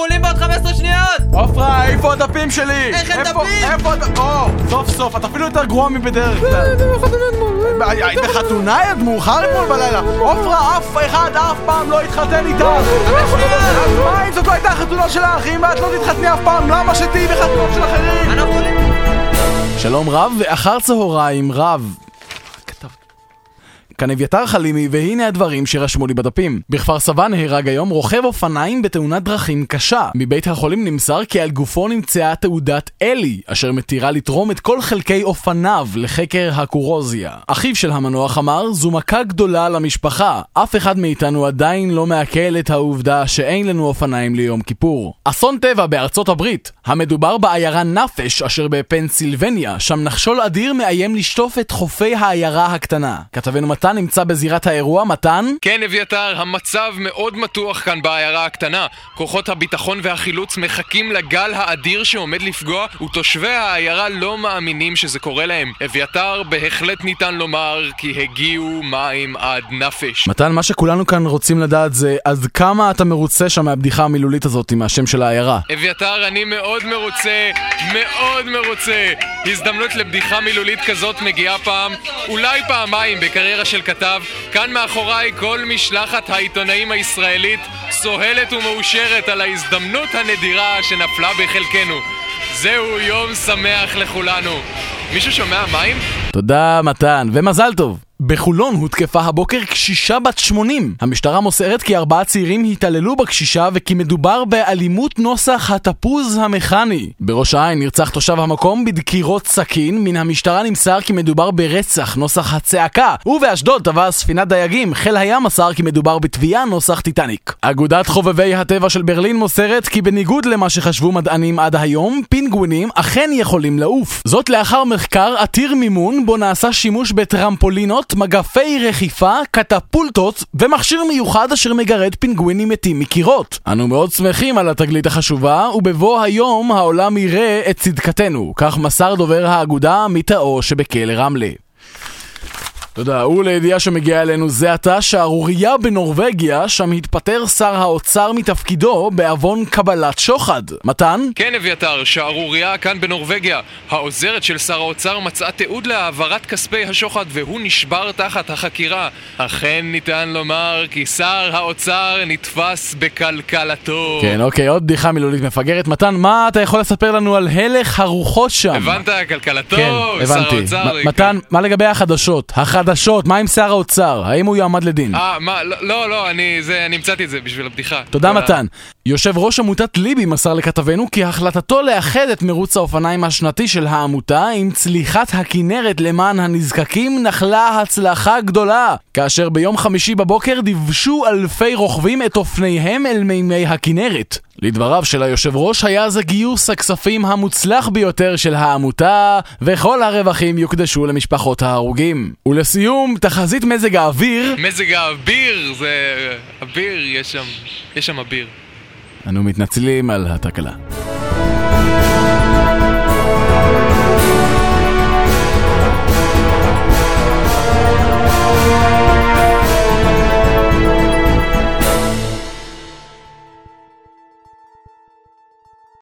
אנחנו עולים בעוד 15 שניות! עופרה, איפה הדפים שלי? איך אין דפים? איפה הדפים? או, סוף סוף, את אפילו יותר גרוע מבדרך כלל. היית בחתונה? היית מאוחר אתמול בלילה. עופרה, אף אחד אף פעם לא התחתן איתך. אז מה אם זאת לא הייתה החתונה של האחים ואת לא תתחתני אף פעם? למה שתהיי בחתונות של אחרים? שלום רב ואחר צהריים רב. כאן אביתר חלימי, והנה הדברים שרשמו לי בדפים. בכפר סבא נהרג היום רוכב אופניים בתאונת דרכים קשה. מבית החולים נמסר כי על גופו נמצאה תעודת אלי, אשר מתירה לתרום את כל חלקי אופניו לחקר הקורוזיה. אחיו של המנוח אמר, זו מכה גדולה למשפחה. אף אחד מאיתנו עדיין לא מעכל את העובדה שאין לנו אופניים ליום כיפור. אסון טבע בארצות הברית. המדובר בעיירה נפש, אשר בפנסילבניה, שם נחשול אדיר מאיים לשטוף את חופי העיירה הקטנה. כתבנו מתן נמצא בזירת האירוע, מתן? כן, אביתר, המצב מאוד מתוח כאן בעיירה הקטנה. כוחות הביטחון והחילוץ מחכים לגל האדיר שעומד לפגוע, ותושבי העיירה לא מאמינים שזה קורה להם. אביתר, בהחלט ניתן לומר כי הגיעו מים עד נפש. מתן, מה שכולנו כאן רוצים לדעת זה עד כמה אתה מרוצה שם מהבדיחה המילולית הזאת עם השם של העיירה. אביתר, אני מאוד מרוצה, מאוד מרוצה. הזדמנות לבדיחה מילולית כזאת מגיעה פעם, אולי פעמיים בקריירה של כתב. כאן מאחוריי כל משלחת העיתונאים הישראלית סוהלת ומאושרת על ההזדמנות הנדירה שנפלה בחלקנו. זהו יום שמח לכולנו. מישהו שומע מים? תודה, מתן, ומזל טוב. בחולון הותקפה הבוקר קשישה בת 80. המשטרה מוסרת כי ארבעה צעירים התעללו בקשישה וכי מדובר באלימות נוסח התפוז המכני. בראש העין נרצח תושב המקום בדקירות סכין, מן המשטרה נמסר כי מדובר ברצח נוסח הצעקה. ובאשדוד טבעה ספינת דייגים, חיל הים מסר כי מדובר בתביעה נוסח טיטניק. אגודת חובבי הטבע של ברלין מוסרת כי בניגוד למה שחשבו מדענים עד היום, פינגווינים אכן יכולים לעוף. זאת לאחר מחקר עתיר מימון בו נעשה שימוש בטרמפולינות, מגפי רכיפה, קטפולטות ומכשיר מיוחד אשר מגרד פינגווינים מתים מקירות. אנו מאוד שמחים על התגלית החשובה, ובבוא היום העולם יראה את צדקתנו. כך מסר דובר האגודה מתאו שבכלא רמלה. תודה. ולידיעה שמגיעה אלינו זה עתה שערורייה בנורבגיה, שם התפטר שר האוצר מתפקידו בעוון קבלת שוחד. מתן? כן, אביתר, שערורייה כאן בנורבגיה. העוזרת של שר האוצר מצאה תיעוד להעברת כספי השוחד והוא נשבר תחת החקירה. אכן ניתן לומר כי שר האוצר נתפס בקלקלתו. כן, אוקיי, עוד בדיחה מילולית מפגרת. מתן, מה אתה יכול לספר לנו על הלך הרוחות שם? הבנת? כלכלתו, כן, שר הבנתי. האוצר. מ- מתן, מה לגבי החדשות? החדשות, מה עם שר האוצר? האם הוא יועמד לדין? אה, מה? לא, לא, לא, אני, זה, אני המצאתי את זה בשביל הבדיחה. תודה מתן. יושב ראש עמותת ליבי מסר לכתבנו כי החלטתו לאחד את מרוץ האופניים השנתי של העמותה עם צליחת הכנרת למען הנזקקים נחלה הצלחה גדולה. כאשר ביום חמישי בבוקר דיוושו אלפי רוכבים את אופניהם אל מימי הכנרת. לדבריו של היושב ראש היה זה גיוס הכספים המוצלח ביותר של העמותה וכל הרווחים יוקדשו למשפחות ההרוגים. ולסיום, תחזית מזג האוויר מזג האוויר, זה... אביר, יש שם... יש שם אביר. אנו מתנצלים על התקלה.